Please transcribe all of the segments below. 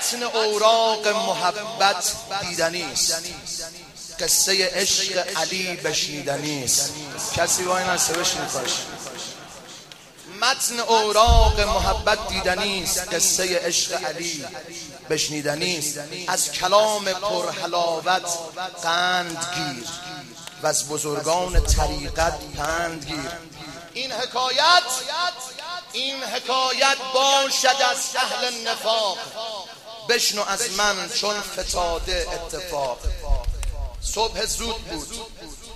متن اوراق محبت دیدنی است. قصه عشق علی بشنیدنی است. کسی وای نسته بشنید متن اوراق محبت دیدنی است. قصه عشق علی بشنیدنی است. از کلام پرحلاوت قند گیر و از بزرگان طریقت پند گیر این حکایت این حکایت باشد از اهل نفاق. بشنو از من چون فتاده اتفاق. صبح زود بود.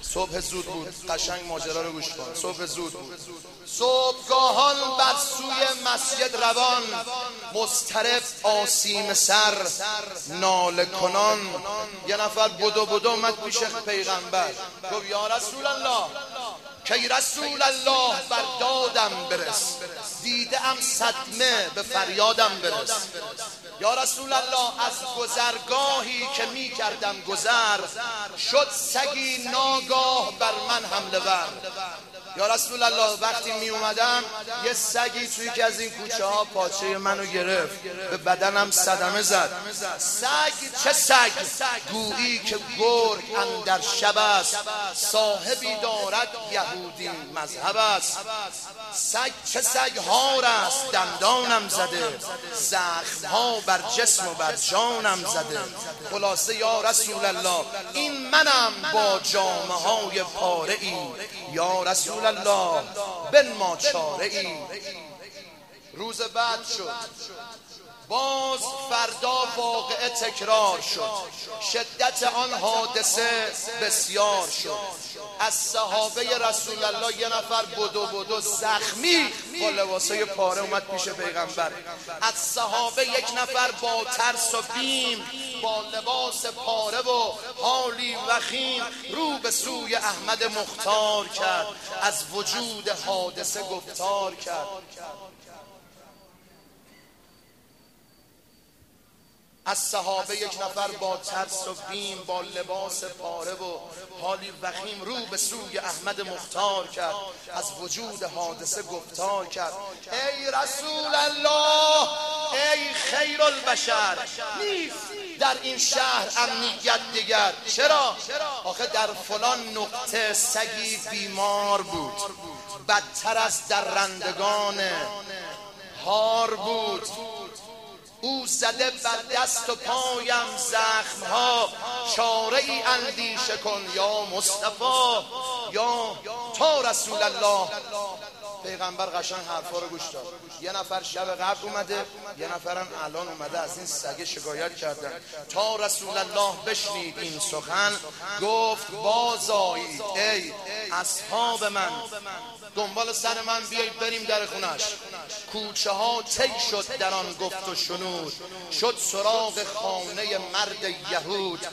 صبح زود بود. قشنگ ماجرا رو گوش کن. صبح زود بود. صبحگاهان بر سوی مسجد روان. مسترب آسیم سر. ناله کنان. یه نفر بدو بدو اومد پیش پیغمبر. گفت یا رسول الله. کی رسول الله بر دادم برس. دیده ام صدمه به فریادم برس. یا رسول الله از گذرگاهی که می کردم گذر شد سگی ناگاه بر من حمله ور. یا رسول الله وقتی می اومدم یه سگی توی که از این کوچه ها پاچه منو گرفت. به بدنم صدمه زد. سگ؟ چه سگ؟ گویی که گرگ اندر شب است. صاحبی دارد یهودی مذهب است. سگ چه سگ هار است؟ دندانم زده. زخم ها بر جسم و بر جانم زده. خلاصه یا رسول الله این منم با جامعه های پاره ای یا رسول الله بن ما چاره ای. روز بعد شد. باز فردا واقعه تکرار شد. شدت آن حادثه بسیار شد. از صحابه رسول الله یه نفر بدو بدو زخمی با لباسای پاره اومد پیش پیغمبر. از صحابه یک نفر با ترس و بیم با لباس پاره و حالی وخیم رو به سوی احمد مختار کرد از وجود حادثه گفتار کرد. از صحابه یک نفر با ترس و بیم با لباس پاره و حالی وخیم رو به سوی احمد مختار کرد. از وجود حادثه گفتار کرد. ای رسول الله ای خیر البشر. نیست در این شهر امنیت دیگر. چرا؟ آخه در فلان نقطه سگی بیمار بود. بدتر از درندگان هار بود. او زده بر دست و پایم زخم ها چاره ای اندیشه کن یا مصطفی یا تا رسول الله. پیغمبر قشنگ حرفا رو گوش داد. یه نفر شب قبل اومده یه نفرم الان اومده از این سگه شکایت کردن. تا رسول الله بشنید این سخن گفت بازایید ای اصحاب من. دنبال سر من بیایید بریم در خونش کوچه ها تی شد در آن گفت و شنود. شد سراغ خانه مرد یهود.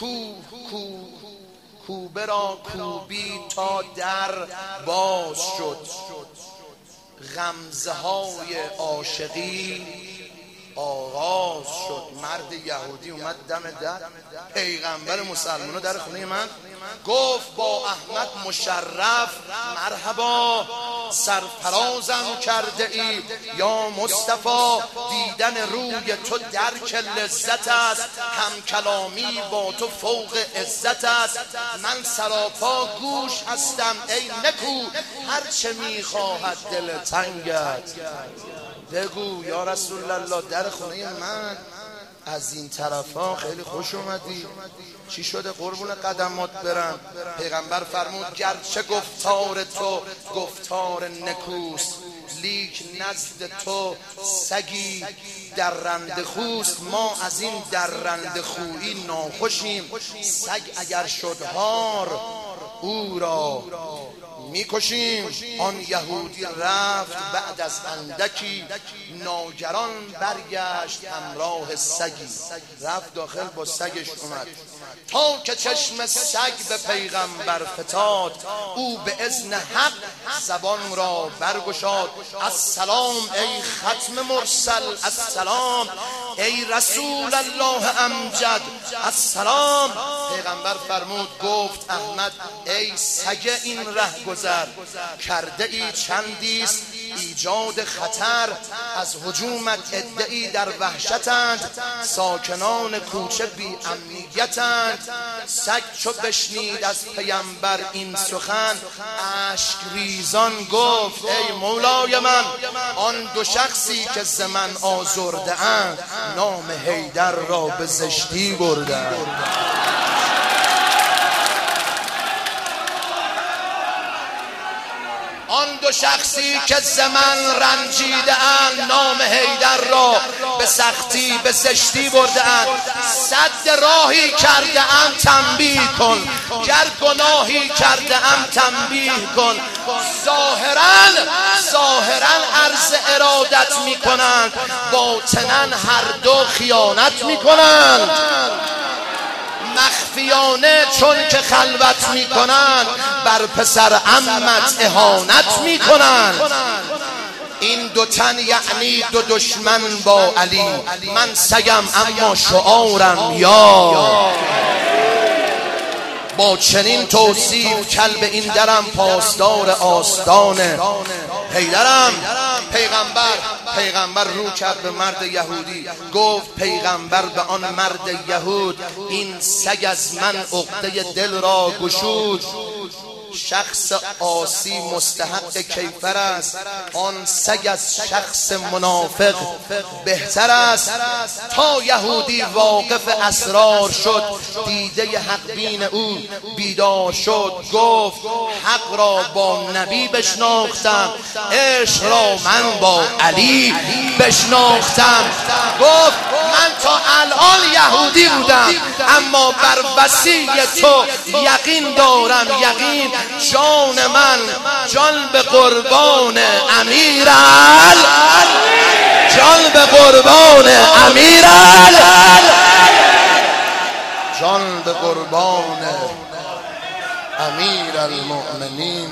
کو کو کوبه را کوبی تا در باز شد. غمزه های عاشقی آغاز شد. مرد یهودی اومد دم در. پیغمبر مسلمانو در خونه من گفت با احمد مشرف مرحبا. سرفرازم کرده ای. یا مصطفی دیدن روی تو درک لذت است. هم کلامی با تو فوق عزت است. من سراپا گوش هستم ای نکو. هرچه می‌خواهد دل تنگت. بگو یا رسول الله در خونه من. از این طرف ها خیلی خوش اومدی. چی شده قربون قدمات برم پیغمبر فرمود گرچه گفتار تو گفتار نکوست لیک نزد تو سگی در رند خوست. ما از این در رند خویی ناخوشیم. سگ اگر شد هار او را می‌کشیم. آن یهودی رفت بعد از اندکی. ناگران برگشت همراه سگی. رفت داخل با سگش اومد. تا که چشم سگ به پیغمبر فتاد او به ازن حق زبان را برگشاد. السلام ای ختم مرسل السلام. ای رسول الله امجد السلام. پیغمبر فرمود گفت احمد ای سگ این ره گذر کرده ای چندیست؟ ایجاد خطر از حجومت ادعی در وحشتند. ساکنان کوچه بی امنیتند. سگ چو بشنید از پیمبر این سخن اشک ریزان گفت ای مولای من آن دو شخصی که زمن آزرده اند نام حیدر را به زشتی بردند دو شخصی که زمن رنجیده اند نام حیدر را به سختی به زشتی برده اند. صد راهی کرده ام تنبیه کن. گر گناهی کرده ام تنبیه کن. ظاهرا ظاهرا عرض ارادت می‌کنند. باطنا هر دو خیانت می‌کنند. مخفیانه چون که خلوت می‌کنند بر پسر امت اهانت می‌کنند این دو تن یعنی دو دشمن با علی. من سگم اما شعارم یا. با چنین توصیف کلب این درم پاسدار آستانه. حیدرم پیغمبر پیغمبر رو کرد به مرد یهودی. گفت پیغمبر به آن مرد یهود این سگ از من عقده دل را گشود. شخص آسی مستحق کیفر است. آن سگ از شخص منافق بهتر است. تا یهودی واقف اسرار شد دیده حق بین او بیدار شد. گفت حق را با نبی بشناختم عشق را من با علی بشناختم. گفت من تا الان یهودی بودم اما بر وسیع تو یقین دارم. یقین جان من جان به قربان امیرال. جان به قربان امیرال. جان به قربان امیر المؤمنین